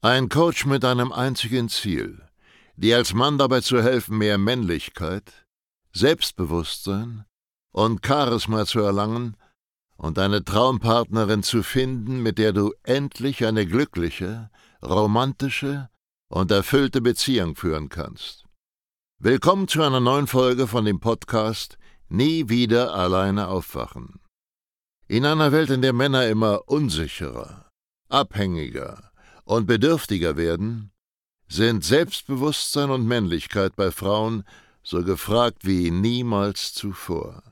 Ein Coach mit einem einzigen Ziel, dir als Mann dabei zu helfen, mehr Männlichkeit, Selbstbewusstsein und Charisma zu erlangen und eine Traumpartnerin zu finden, mit der du endlich eine glückliche, romantische und erfüllte Beziehung führen kannst. Willkommen zu einer neuen Folge von dem Podcast Nie wieder alleine aufwachen. In einer Welt, in der Männer immer unsicherer, abhängiger und bedürftiger werden, sind Selbstbewusstsein und Männlichkeit bei Frauen so gefragt wie niemals zuvor.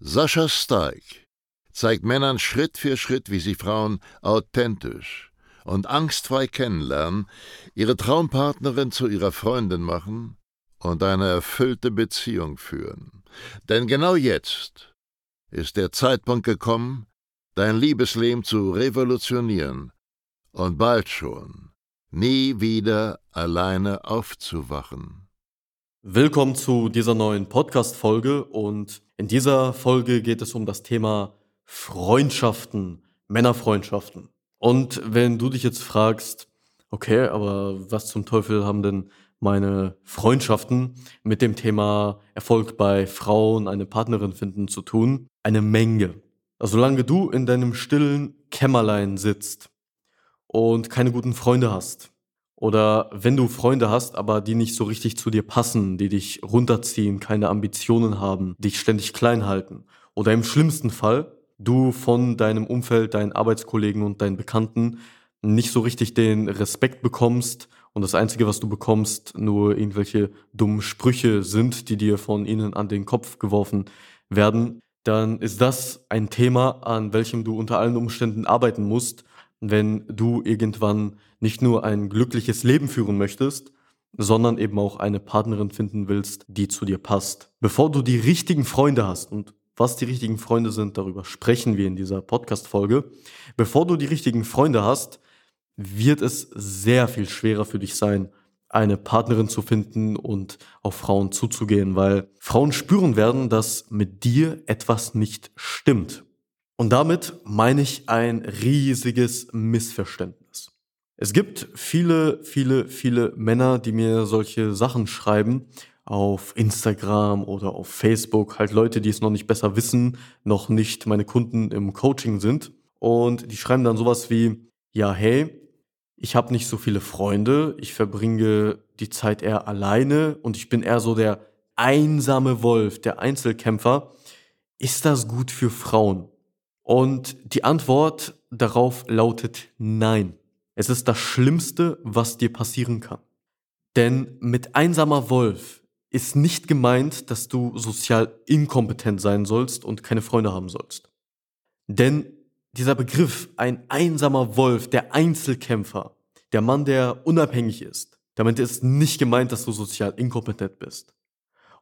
Sascha Steig zeigt Männern Schritt für Schritt, wie sie Frauen authentisch und angstfrei kennenlernen, ihre Traumpartnerin zu ihrer Freundin machen und eine erfüllte Beziehung führen. Denn genau jetzt ist der Zeitpunkt gekommen, dein Liebesleben zu revolutionieren und bald schon nie wieder alleine aufzuwachen. Willkommen zu dieser neuen Podcast-Folge und in dieser Folge geht es um das Thema Freundschaften, Männerfreundschaften. Und wenn du dich jetzt fragst, okay, aber was zum Teufel haben denn meine Freundschaften mit dem Thema Erfolg bei Frauen, eine Partnerin finden zu tun. Eine Menge. Also solange du in deinem stillen Kämmerlein sitzt und keine guten Freunde hast, oder wenn du Freunde hast, aber die nicht so richtig zu dir passen, die dich runterziehen, keine Ambitionen haben, dich ständig klein halten, oder im schlimmsten Fall du von deinem Umfeld, deinen Arbeitskollegen und deinen Bekannten nicht so richtig den Respekt bekommst und das Einzige, was du bekommst, nur irgendwelche dummen Sprüche sind, die dir von ihnen an den Kopf geworfen werden, dann ist das ein Thema, an welchem du unter allen Umständen arbeiten musst, wenn du irgendwann nicht nur ein glückliches Leben führen möchtest, sondern eben auch eine Partnerin finden willst, die zu dir passt. Bevor du die richtigen Freunde hast und was die richtigen Freunde sind, darüber sprechen wir in dieser Podcast-Folge. Bevor du die richtigen Freunde hast, wird es sehr viel schwerer für dich sein, eine Partnerin zu finden und auf Frauen zuzugehen, weil Frauen spüren werden, dass mit dir etwas nicht stimmt. Und damit meine ich ein riesiges Missverständnis. Es gibt viele, viele, viele Männer, die mir solche Sachen schreiben auf Instagram oder auf Facebook, halt Leute, die es noch nicht besser wissen, noch nicht meine Kunden im Coaching sind. Und die schreiben dann sowas wie, ja, hey, ich habe nicht so viele Freunde, ich verbringe die Zeit eher alleine und ich bin eher so der einsame Wolf, der Einzelkämpfer. Ist das gut für Frauen? Und die Antwort darauf lautet nein. Es ist das Schlimmste, was dir passieren kann. Denn mit einsamer Wolf ist nicht gemeint, dass du sozial inkompetent sein sollst und keine Freunde haben sollst. Denn dieser Begriff, ein einsamer Wolf, der Einzelkämpfer, der Mann, der unabhängig ist, damit ist nicht gemeint, dass du sozial inkompetent bist.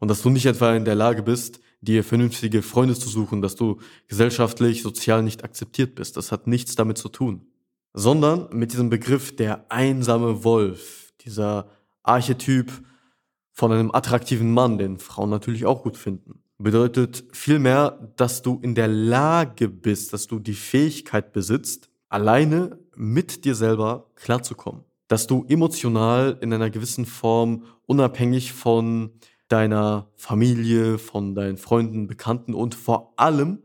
Und dass du nicht etwa in der Lage bist, dir vernünftige Freunde zu suchen, dass du gesellschaftlich, sozial nicht akzeptiert bist. Das hat nichts damit zu tun. Sondern mit diesem Begriff der einsame Wolf, dieser Archetyp von einem attraktiven Mann, den Frauen natürlich auch gut finden bedeutet vielmehr, dass du in der Lage bist, dass du die Fähigkeit besitzt, alleine mit dir selber klarzukommen. Dass du emotional in einer gewissen Form unabhängig von deiner Familie, von deinen Freunden, Bekannten und vor allem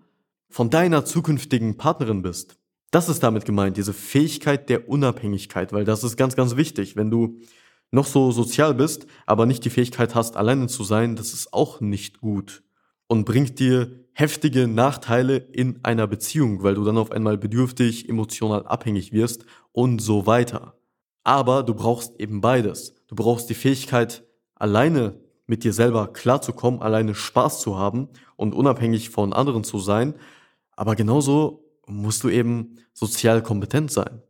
von deiner zukünftigen Partnerin bist. Das ist damit gemeint, diese Fähigkeit der Unabhängigkeit, weil das ist ganz, ganz wichtig. Wenn du noch so sozial bist, aber nicht die Fähigkeit hast, alleine zu sein, das ist auch nicht gut und bringt dir heftige Nachteile in einer Beziehung, weil du dann auf einmal bedürftig, emotional abhängig wirst und so weiter. Aber du brauchst eben beides. Du brauchst die Fähigkeit, alleine mit dir selber klarzukommen, alleine Spaß zu haben und unabhängig von anderen zu sein. Aber genauso musst du eben sozial kompetent sein.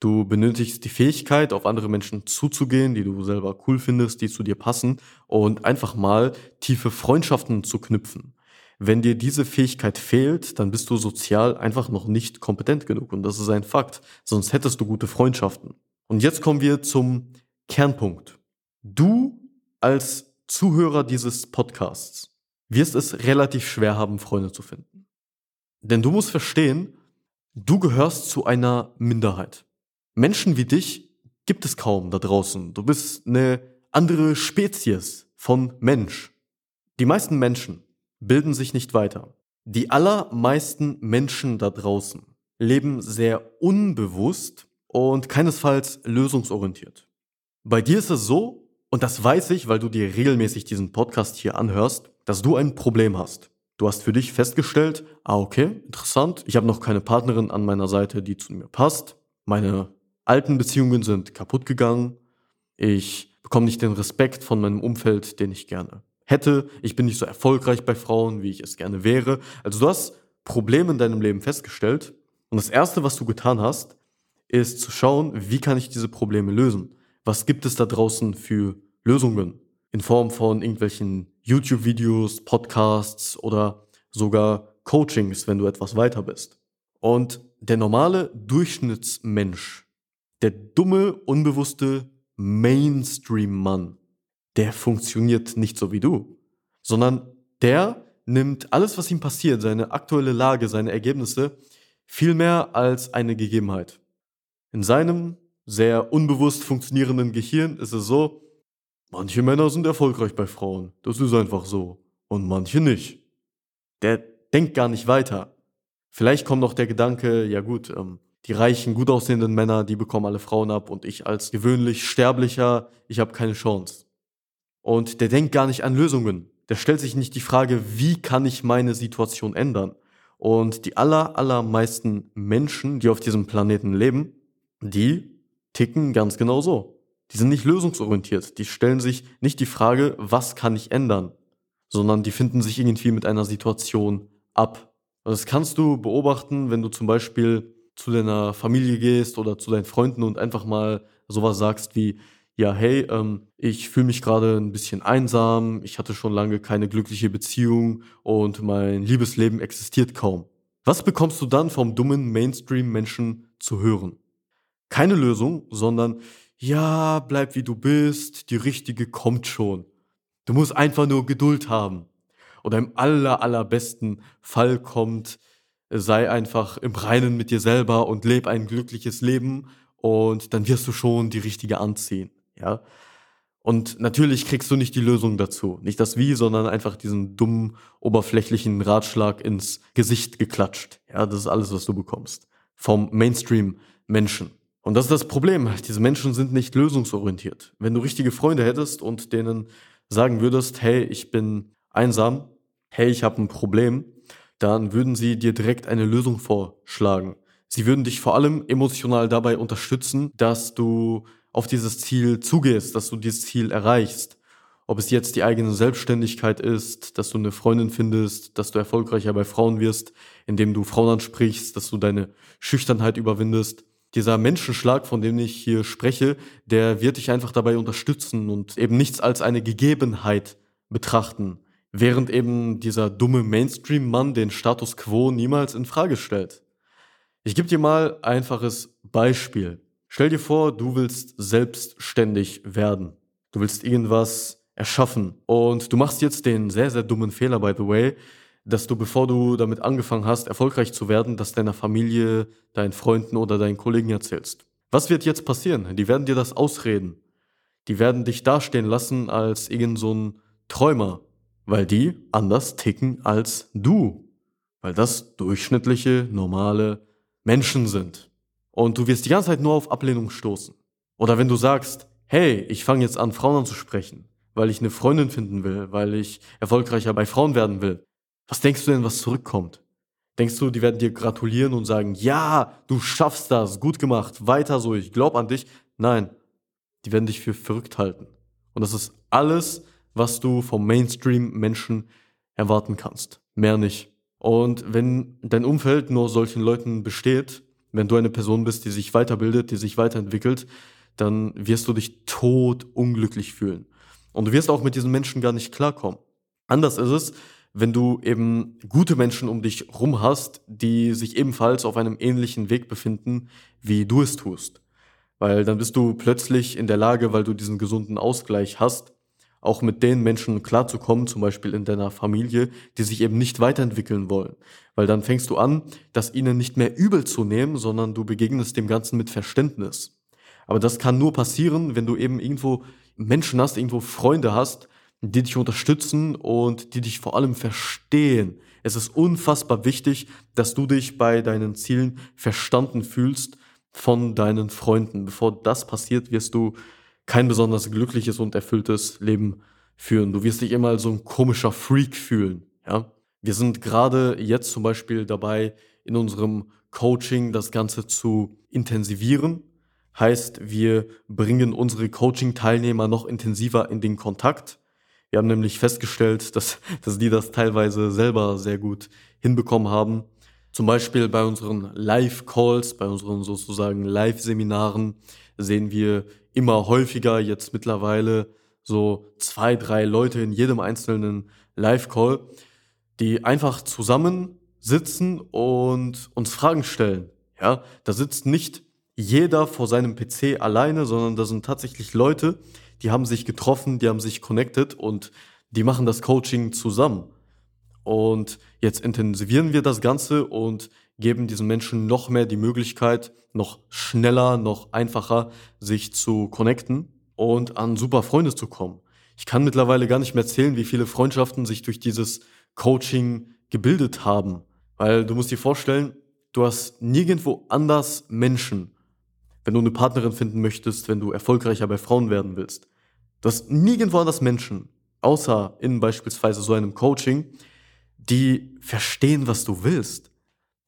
Du benötigst die Fähigkeit, auf andere Menschen zuzugehen, die du selber cool findest, die zu dir passen und einfach mal tiefe Freundschaften zu knüpfen. Wenn dir diese Fähigkeit fehlt, dann bist du sozial einfach noch nicht kompetent genug und das ist ein Fakt, sonst hättest du gute Freundschaften. Und jetzt kommen wir zum Kernpunkt. Du als Zuhörer dieses Podcasts wirst es relativ schwer haben, Freunde zu finden. Denn du musst verstehen, du gehörst zu einer Minderheit. Menschen wie dich, gibt es kaum da draußen. Du bist eine andere Spezies von Mensch. Die meisten Menschen bilden sich nicht weiter. Die allermeisten Menschen da draußen leben sehr unbewusst und keinesfalls lösungsorientiert. Bei dir ist es so, und das weiß ich, weil du dir regelmäßig diesen Podcast hier anhörst, dass du ein Problem hast. Du hast für dich festgestellt, ah okay, interessant, ich habe noch keine Partnerin an meiner Seite, die zu mir passt. Meine alten Beziehungen sind kaputt gegangen. Ich bekomme nicht den Respekt von meinem Umfeld, den ich gerne hätte. Ich bin nicht so erfolgreich bei Frauen, wie ich es gerne wäre. Also du hast Probleme in deinem Leben festgestellt. Und das Erste, was du getan hast, ist zu schauen, wie kann ich diese Probleme lösen? Was gibt es da draußen für Lösungen? In Form von irgendwelchen YouTube-Videos, Podcasts oder sogar Coachings, wenn du etwas weiter bist. Und der normale Durchschnittsmensch, der dumme, unbewusste Mainstream-Mann, der funktioniert nicht so wie du, sondern der nimmt alles, was ihm passiert, seine aktuelle Lage, seine Ergebnisse, viel mehr als eine Gegebenheit. In seinem sehr unbewusst funktionierenden Gehirn ist es so, manche Männer sind erfolgreich bei Frauen, das ist einfach so, und manche nicht. Der denkt gar nicht weiter. Vielleicht kommt noch der Gedanke, ja gut, ähm, die reichen, gut aussehenden Männer, die bekommen alle Frauen ab und ich als gewöhnlich Sterblicher, ich habe keine Chance. Und der denkt gar nicht an Lösungen. Der stellt sich nicht die Frage, wie kann ich meine Situation ändern? Und die aller, allermeisten Menschen, die auf diesem Planeten leben, die ticken ganz genau so. Die sind nicht lösungsorientiert. Die stellen sich nicht die Frage, was kann ich ändern, sondern die finden sich irgendwie mit einer Situation ab. Das kannst du beobachten, wenn du zum Beispiel zu deiner Familie gehst oder zu deinen Freunden und einfach mal sowas sagst wie, ja, hey, ähm, ich fühle mich gerade ein bisschen einsam, ich hatte schon lange keine glückliche Beziehung und mein Liebesleben existiert kaum. Was bekommst du dann vom dummen Mainstream-Menschen zu hören? Keine Lösung, sondern ja, bleib wie du bist, die richtige kommt schon. Du musst einfach nur Geduld haben. Oder im aller, allerbesten Fall kommt, sei einfach im Reinen mit dir selber und leb ein glückliches Leben und dann wirst du schon die richtige anziehen ja. Und natürlich kriegst du nicht die Lösung dazu. Nicht das Wie, sondern einfach diesen dummen, oberflächlichen Ratschlag ins Gesicht geklatscht. Ja, das ist alles, was du bekommst. Vom Mainstream-Menschen. Und das ist das Problem. Diese Menschen sind nicht lösungsorientiert. Wenn du richtige Freunde hättest und denen sagen würdest, hey, ich bin einsam, hey, ich habe ein Problem, dann würden sie dir direkt eine Lösung vorschlagen. Sie würden dich vor allem emotional dabei unterstützen, dass du auf dieses Ziel zugehst, dass du dieses Ziel erreichst. Ob es jetzt die eigene Selbstständigkeit ist, dass du eine Freundin findest, dass du erfolgreicher bei Frauen wirst, indem du Frauen ansprichst, dass du deine Schüchternheit überwindest. Dieser Menschenschlag, von dem ich hier spreche, der wird dich einfach dabei unterstützen und eben nichts als eine Gegebenheit betrachten, während eben dieser dumme Mainstream-Mann den Status quo niemals in Frage stellt. Ich gebe dir mal einfaches Beispiel. Stell dir vor, du willst selbstständig werden. Du willst irgendwas erschaffen. Und du machst jetzt den sehr, sehr dummen Fehler, by the way, dass du, bevor du damit angefangen hast, erfolgreich zu werden, das deiner Familie, deinen Freunden oder deinen Kollegen erzählst. Was wird jetzt passieren? Die werden dir das ausreden. Die werden dich dastehen lassen als irgend so ein Träumer, weil die anders ticken als du. Weil das durchschnittliche, normale Menschen sind. Und du wirst die ganze Zeit nur auf Ablehnung stoßen. Oder wenn du sagst, hey, ich fange jetzt an, Frauen anzusprechen, weil ich eine Freundin finden will, weil ich erfolgreicher bei Frauen werden will. Was denkst du denn, was zurückkommt? Denkst du, die werden dir gratulieren und sagen, ja, du schaffst das, gut gemacht, weiter so, ich glaub an dich? Nein, die werden dich für verrückt halten. Und das ist alles, was du vom Mainstream-Menschen erwarten kannst. Mehr nicht. Und wenn dein Umfeld nur solchen Leuten besteht, wenn du eine Person bist, die sich weiterbildet, die sich weiterentwickelt, dann wirst du dich tot unglücklich fühlen. Und du wirst auch mit diesen Menschen gar nicht klarkommen. Anders ist es, wenn du eben gute Menschen um dich rum hast, die sich ebenfalls auf einem ähnlichen Weg befinden, wie du es tust. Weil dann bist du plötzlich in der Lage, weil du diesen gesunden Ausgleich hast, auch mit den Menschen klarzukommen, zum Beispiel in deiner Familie, die sich eben nicht weiterentwickeln wollen. Weil dann fängst du an, das ihnen nicht mehr übel zu nehmen, sondern du begegnest dem Ganzen mit Verständnis. Aber das kann nur passieren, wenn du eben irgendwo Menschen hast, irgendwo Freunde hast, die dich unterstützen und die dich vor allem verstehen. Es ist unfassbar wichtig, dass du dich bei deinen Zielen verstanden fühlst von deinen Freunden. Bevor das passiert, wirst du kein besonders glückliches und erfülltes Leben führen. Du wirst dich immer als so ein komischer Freak fühlen. Ja? Wir sind gerade jetzt zum Beispiel dabei, in unserem Coaching das Ganze zu intensivieren. Heißt, wir bringen unsere Coaching-Teilnehmer noch intensiver in den Kontakt. Wir haben nämlich festgestellt, dass, dass die das teilweise selber sehr gut hinbekommen haben. Zum Beispiel bei unseren Live-Calls, bei unseren sozusagen Live-Seminaren sehen wir immer häufiger jetzt mittlerweile so zwei, drei Leute in jedem einzelnen Live-Call, die einfach zusammen sitzen und uns Fragen stellen. Ja, da sitzt nicht jeder vor seinem PC alleine, sondern da sind tatsächlich Leute, die haben sich getroffen, die haben sich connected und die machen das Coaching zusammen. Und jetzt intensivieren wir das Ganze und geben diesen Menschen noch mehr die Möglichkeit, noch schneller, noch einfacher sich zu connecten und an super Freunde zu kommen. Ich kann mittlerweile gar nicht mehr erzählen, wie viele Freundschaften sich durch dieses Coaching gebildet haben. Weil du musst dir vorstellen, du hast nirgendwo anders Menschen, wenn du eine Partnerin finden möchtest, wenn du erfolgreicher bei Frauen werden willst. Du hast nirgendwo anders Menschen, außer in beispielsweise so einem Coaching, die verstehen, was du willst.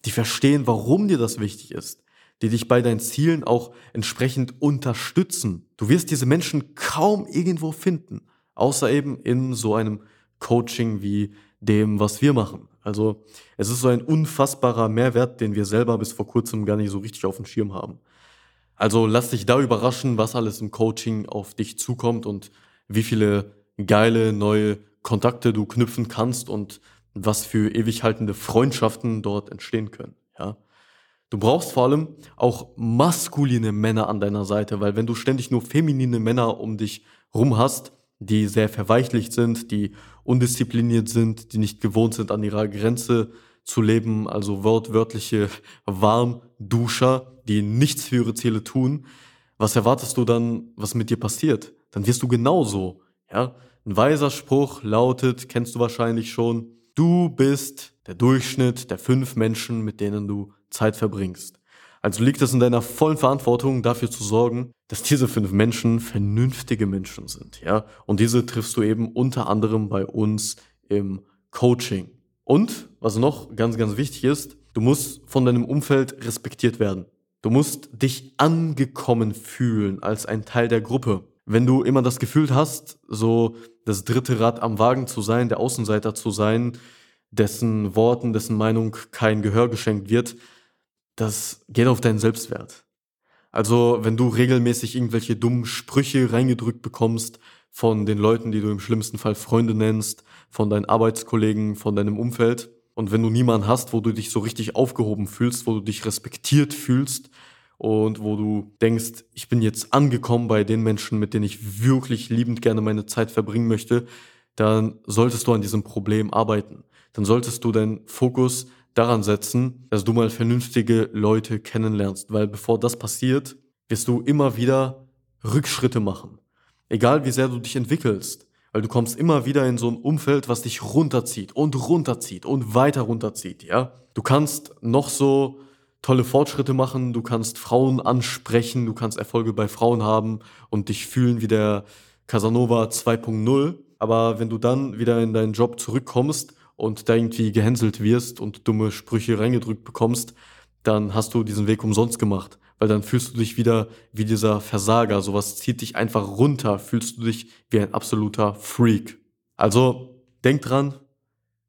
Die verstehen, warum dir das wichtig ist. Die dich bei deinen Zielen auch entsprechend unterstützen. Du wirst diese Menschen kaum irgendwo finden, außer eben in so einem Coaching wie dem, was wir machen. Also es ist so ein unfassbarer Mehrwert, den wir selber bis vor kurzem gar nicht so richtig auf dem Schirm haben. Also lass dich da überraschen, was alles im Coaching auf dich zukommt und wie viele geile neue Kontakte du knüpfen kannst und was für ewig haltende Freundschaften dort entstehen können. Ja? Du brauchst vor allem auch maskuline Männer an deiner Seite, weil wenn du ständig nur feminine Männer um dich rum hast, die sehr verweichlicht sind, die undiszipliniert sind, die nicht gewohnt sind, an ihrer Grenze zu leben, also wortwörtliche Warmduscher, die nichts für ihre Ziele tun, was erwartest du dann, was mit dir passiert? Dann wirst du genauso, ja? Ein weiser Spruch lautet, kennst du wahrscheinlich schon, du bist der Durchschnitt der fünf Menschen, mit denen du Zeit verbringst. Also liegt es in deiner vollen Verantwortung, dafür zu sorgen, dass diese fünf Menschen vernünftige Menschen sind, ja. Und diese triffst du eben unter anderem bei uns im Coaching. Und, was noch ganz, ganz wichtig ist, du musst von deinem Umfeld respektiert werden. Du musst dich angekommen fühlen als ein Teil der Gruppe. Wenn du immer das Gefühl hast, so das dritte Rad am Wagen zu sein, der Außenseiter zu sein, dessen Worten, dessen Meinung kein Gehör geschenkt wird, das geht auf deinen Selbstwert. Also, wenn du regelmäßig irgendwelche dummen Sprüche reingedrückt bekommst von den Leuten, die du im schlimmsten Fall Freunde nennst, von deinen Arbeitskollegen, von deinem Umfeld, und wenn du niemanden hast, wo du dich so richtig aufgehoben fühlst, wo du dich respektiert fühlst und wo du denkst, ich bin jetzt angekommen bei den Menschen, mit denen ich wirklich liebend gerne meine Zeit verbringen möchte, dann solltest du an diesem Problem arbeiten. Dann solltest du deinen Fokus daran setzen, dass du mal vernünftige Leute kennenlernst, weil bevor das passiert, wirst du immer wieder Rückschritte machen. Egal wie sehr du dich entwickelst, weil du kommst immer wieder in so ein Umfeld, was dich runterzieht und runterzieht und weiter runterzieht, ja? Du kannst noch so tolle Fortschritte machen, du kannst Frauen ansprechen, du kannst Erfolge bei Frauen haben und dich fühlen wie der Casanova 2.0, aber wenn du dann wieder in deinen Job zurückkommst und da irgendwie gehänselt wirst und dumme Sprüche reingedrückt bekommst, dann hast du diesen Weg umsonst gemacht. Weil dann fühlst du dich wieder wie dieser Versager. Sowas zieht dich einfach runter. Fühlst du dich wie ein absoluter Freak. Also denk dran,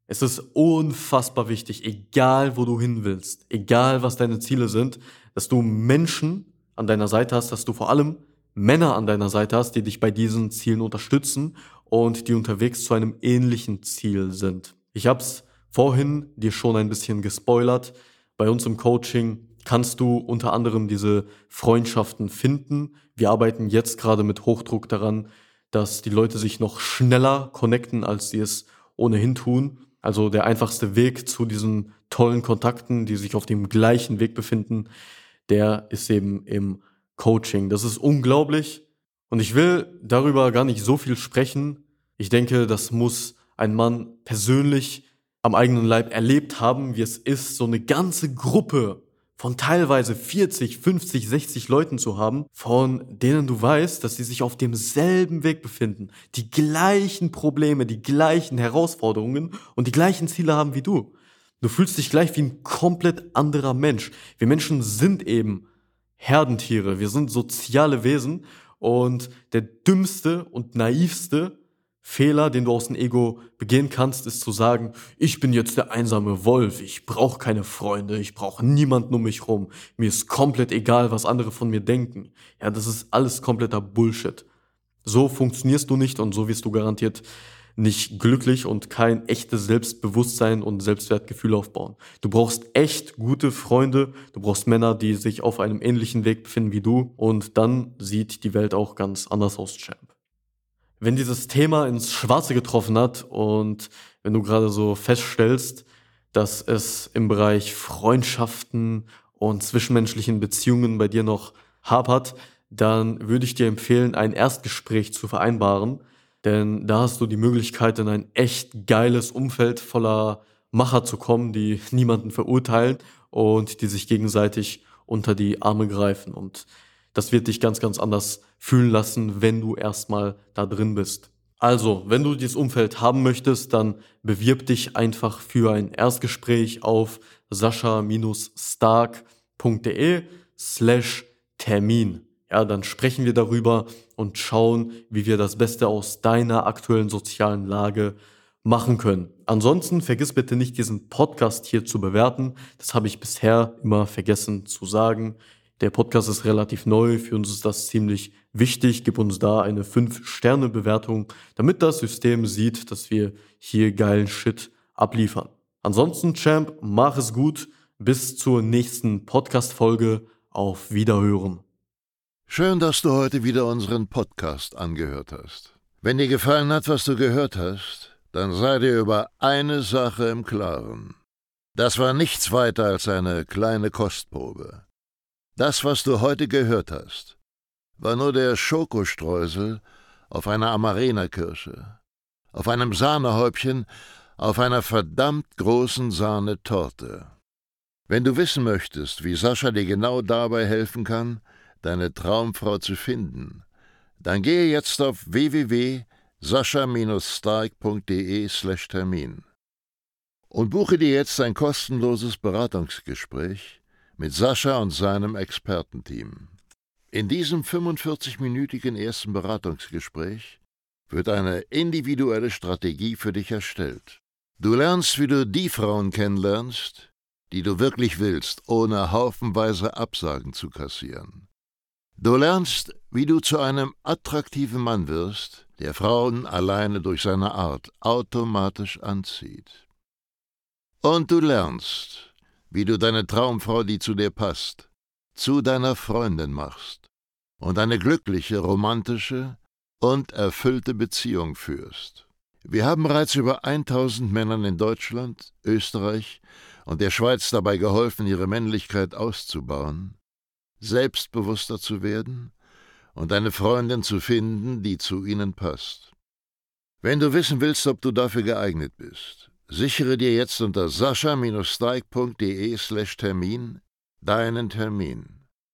es ist unfassbar wichtig, egal wo du hin willst, egal was deine Ziele sind, dass du Menschen an deiner Seite hast, dass du vor allem Männer an deiner Seite hast, die dich bei diesen Zielen unterstützen und die unterwegs zu einem ähnlichen Ziel sind. Ich habe es vorhin dir schon ein bisschen gespoilert. Bei uns im Coaching kannst du unter anderem diese Freundschaften finden. Wir arbeiten jetzt gerade mit Hochdruck daran, dass die Leute sich noch schneller connecten, als sie es ohnehin tun. Also der einfachste Weg zu diesen tollen Kontakten, die sich auf dem gleichen Weg befinden, der ist eben im Coaching. Das ist unglaublich. Und ich will darüber gar nicht so viel sprechen. Ich denke, das muss ein Mann persönlich am eigenen Leib erlebt haben, wie es ist, so eine ganze Gruppe von teilweise 40, 50, 60 Leuten zu haben, von denen du weißt, dass sie sich auf demselben Weg befinden, die gleichen Probleme, die gleichen Herausforderungen und die gleichen Ziele haben wie du. Du fühlst dich gleich wie ein komplett anderer Mensch. Wir Menschen sind eben Herdentiere, wir sind soziale Wesen und der dümmste und naivste Fehler, den du aus dem Ego begehen kannst, ist zu sagen, ich bin jetzt der einsame Wolf, ich brauche keine Freunde, ich brauche niemanden um mich rum, mir ist komplett egal, was andere von mir denken. Ja, das ist alles kompletter Bullshit. So funktionierst du nicht und so wirst du garantiert nicht glücklich und kein echtes Selbstbewusstsein und Selbstwertgefühl aufbauen. Du brauchst echt gute Freunde, du brauchst Männer, die sich auf einem ähnlichen Weg befinden wie du und dann sieht die Welt auch ganz anders aus, Champ wenn dieses Thema ins Schwarze getroffen hat und wenn du gerade so feststellst, dass es im Bereich Freundschaften und zwischenmenschlichen Beziehungen bei dir noch hapert, dann würde ich dir empfehlen, ein Erstgespräch zu vereinbaren, denn da hast du die Möglichkeit, in ein echt geiles Umfeld voller Macher zu kommen, die niemanden verurteilen und die sich gegenseitig unter die Arme greifen. Und das wird dich ganz, ganz anders fühlen lassen, wenn du erstmal da drin bist. Also, wenn du dieses Umfeld haben möchtest, dann bewirb dich einfach für ein Erstgespräch auf sascha-stark.de slash Termin. Ja, dann sprechen wir darüber und schauen, wie wir das Beste aus deiner aktuellen sozialen Lage machen können. Ansonsten vergiss bitte nicht, diesen Podcast hier zu bewerten. Das habe ich bisher immer vergessen zu sagen. Der Podcast ist relativ neu, für uns ist das ziemlich wichtig. Gib uns da eine 5-Sterne-Bewertung, damit das System sieht, dass wir hier geilen Shit abliefern. Ansonsten, Champ, mach es gut. Bis zur nächsten Podcast-Folge. Auf Wiederhören. Schön, dass du heute wieder unseren Podcast angehört hast. Wenn dir gefallen hat, was du gehört hast, dann sei dir über eine Sache im Klaren. Das war nichts weiter als eine kleine Kostprobe. Das, was du heute gehört hast, war nur der Schokostreusel auf einer Amarena-Kirsche, auf einem Sahnehäubchen, auf einer verdammt großen Sahnetorte. Wenn du wissen möchtest, wie Sascha dir genau dabei helfen kann, deine Traumfrau zu finden, dann gehe jetzt auf www.sascha-stark.de/termin und buche dir jetzt ein kostenloses Beratungsgespräch mit Sascha und seinem Expertenteam. In diesem 45-minütigen ersten Beratungsgespräch wird eine individuelle Strategie für dich erstellt. Du lernst, wie du die Frauen kennenlernst, die du wirklich willst, ohne haufenweise Absagen zu kassieren. Du lernst, wie du zu einem attraktiven Mann wirst, der Frauen alleine durch seine Art automatisch anzieht. Und du lernst, wie du deine Traumfrau, die zu dir passt, zu deiner Freundin machst und eine glückliche, romantische und erfüllte Beziehung führst. Wir haben bereits über 1000 Männern in Deutschland, Österreich und der Schweiz dabei geholfen, ihre Männlichkeit auszubauen, selbstbewusster zu werden und eine Freundin zu finden, die zu ihnen passt. Wenn du wissen willst, ob du dafür geeignet bist, Sichere dir jetzt unter sascha-steig.de/termin deinen Termin.